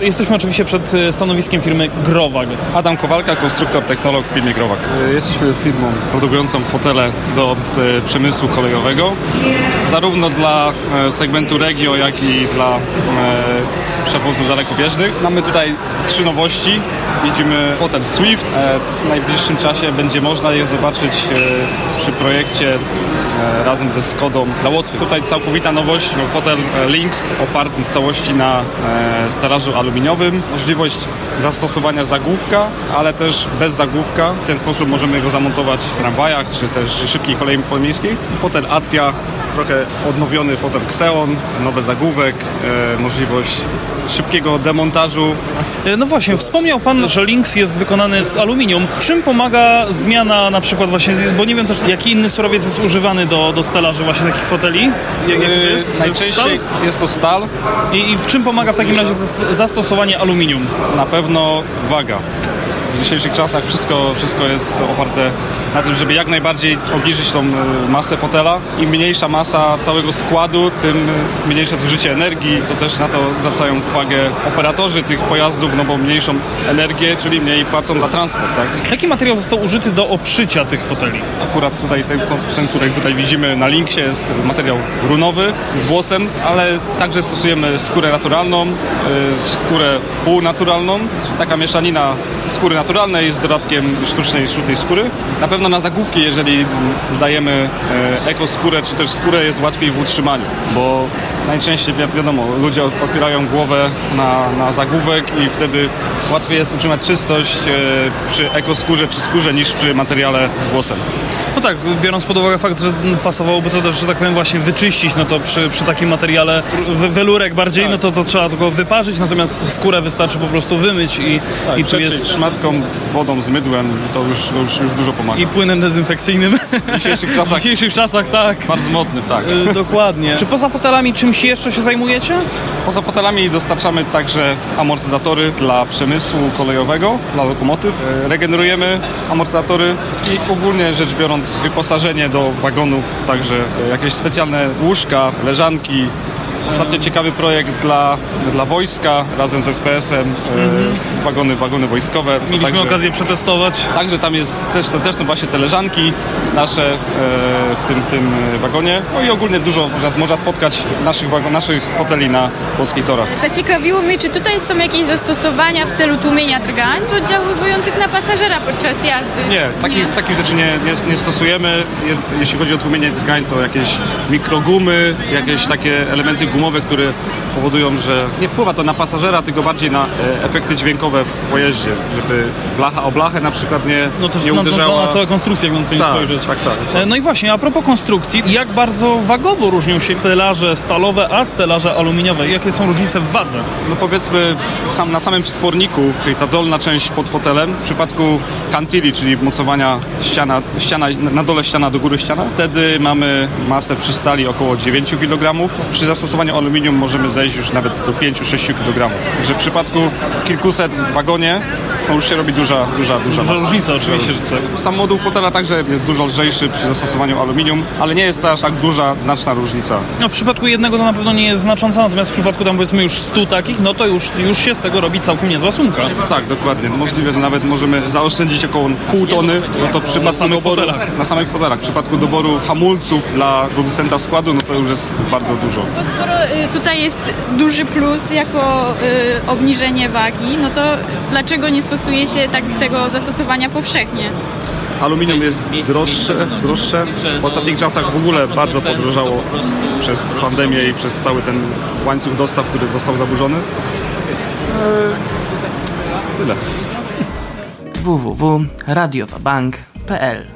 Jesteśmy oczywiście przed e, stanowiskiem firmy Growag. Adam Kowalka, konstruktor, technolog w firmie Growak. E, Jesteśmy firmą produkującą fotele do e, przemysłu kolejowego, zarówno dla segmentu regio, jak i dla przewozów dalekobieżnych. Mamy tutaj trzy nowości. Widzimy fotel Swift. E, W najbliższym czasie będzie można je zobaczyć przy projekcie razem ze Skodą dla Łotwy. Tutaj całkowita nowość, no, fotel e, Lynx oparty w całości na e, stelażu aluminiowym. Możliwość zastosowania zagłówka, ale też bez zagłówka. W ten sposób możemy go zamontować w tramwajach, czy też szybkiej kolei miejskiej. Fotel Atria, trochę odnowiony fotel Xeon, nowy zagłówek, e, możliwość szybkiego demontażu E, No właśnie, wspomniał Pan, że Lynx jest wykonany z aluminium. Czym pomaga zmiana na przykład właśnie, bo nie wiem też jaki inny surowiec jest używany do, do stelaży właśnie takich foteli? Jak, jak to jest? Najczęściej Stal? jest to stal, I, I w czym pomaga w takim razie zas- zastosowanie aluminium? na pewno waga. W dzisiejszych czasach wszystko, wszystko jest oparte na tym, żeby jak najbardziej obniżyć tą e, masę fotela. Im mniejsza masa całego składu, tym e, mniejsze zużycie energii. To też na to zwracają uwagę operatorzy tych pojazdów, no bo mniejszą energię, czyli mniej płacą za transport, tak? Jaki materiał został użyty do oprzycia tych foteli? Akurat tutaj ten, ten, który tutaj widzimy na linksie jest materiał runowy z włosem, ale także stosujemy skórę naturalną, y, skórę półnaturalną. Taka mieszanina skóry naturalnej jest dodatkiem sztucznej, sztutej skóry. Na pewno na zagłówki, jeżeli dajemy e, ekoskórę czy też skórę jest łatwiej w utrzymaniu, bo najczęściej wi- wiadomo, ludzie opierają głowę na, na zagłówek i wtedy łatwiej jest utrzymać czystość e, przy ekoskórze czy skórze niż przy materiale z włosem. No tak, biorąc pod uwagę fakt, że pasowałoby to też, że tak powiem, właśnie wyczyścić, no to przy, przy takim materiale we- welurek bardziej, no to, to trzeba tylko wyparzyć, natomiast skórę wystarczy po prostu wymyć i, Tak, i tu jest szmatką z wodą, z mydłem, to już, to już, już dużo pomaga. i płynem dezynfekcyjnym. w dzisiejszych W czasach dzisiejszych czasach, tak. bardzo modny, tak. Y, Dokładnie. Czy poza fotelami czymś jeszcze się zajmujecie? Poza fotelami dostarczamy także amortyzatory dla przemysłu kolejowego, dla lokomotyw. E, Regenerujemy amortyzatory i ogólnie rzecz biorąc wyposażenie do wagonów, także jakieś specjalne łóżka, leżanki. Ostatnio ciekawy projekt dla, dla wojska razem z FPS-em, e, wagony, wagony wojskowe. Mieliśmy Także- okazję przetestować. Także tam jest też, to też są właśnie te leżanki nasze e, w tym, w tym wagonie. No i ogólnie dużo nas można spotkać naszych, wagon, naszych hoteli na polskich torach. Zaciekawiło mnie, czy tutaj są jakieś zastosowania w celu tłumienia drgań oddziaływujących na pasażera podczas jazdy. Nie, takich, takich rzeczy nie, nie, nie stosujemy. Je, jeśli chodzi o tłumienie drgań, to jakieś mikrogumy, jakieś takie elementy gumowe, które powodują, że nie wpływa to na pasażera, tylko bardziej na e, efekty dźwiękowe w pojeździe, żeby blacha o blachę na przykład nie, No też nie uderzała. na całą konstrukcję, jak na to nie Tak, spojrzeć. tak, tak. E, No i właśnie, a propos konstrukcji, jak bardzo wagowo różnią się stelaże stalowe, a stelaże aluminiowe? Jakie są różnice w wadze? No powiedzmy sam, na samym wsporniku, czyli ta dolna część pod fotelem, w przypadku cantilli, czyli mocowania ściana, ściana, na dole ściana, do góry ściana, wtedy mamy masę przy stali około 9 kg. Przy zastosowaniu aluminium możemy zejść już nawet do 5-6 kg. Także w przypadku kilkuset w wagonie no już się robi duża, duża, duża, Duża różnica, oczywiście, że tak. Sam moduł fotela także jest dużo lżejszy przy zastosowaniu aluminium, ale nie jest to aż tak duża, znaczna różnica. No w przypadku jednego to na pewno nie jest znacząca, natomiast w przypadku tam powiedzmy już 100 takich, no to już, już się z tego robi całkiem niezła sumka. Tak, dokładnie. Możliwe, że nawet możemy zaoszczędzić około pół tony, no to w przypadku samych doboru, fotelach. na samych fotelach. W przypadku doboru hamulców dla producenta składu, no to już jest bardzo dużo. Bo skoro y, tutaj jest duży plus jako y, obniżenie wagi, no to dlaczego nie stosuje się tak, tego zastosowania powszechnie? Aluminium jest droższe, droższe. W ostatnich czasach w ogóle bardzo podrożało przez pandemię i przez cały ten łańcuch dostaw, który został zaburzony. Eee, tyle. www.radiowabank.pl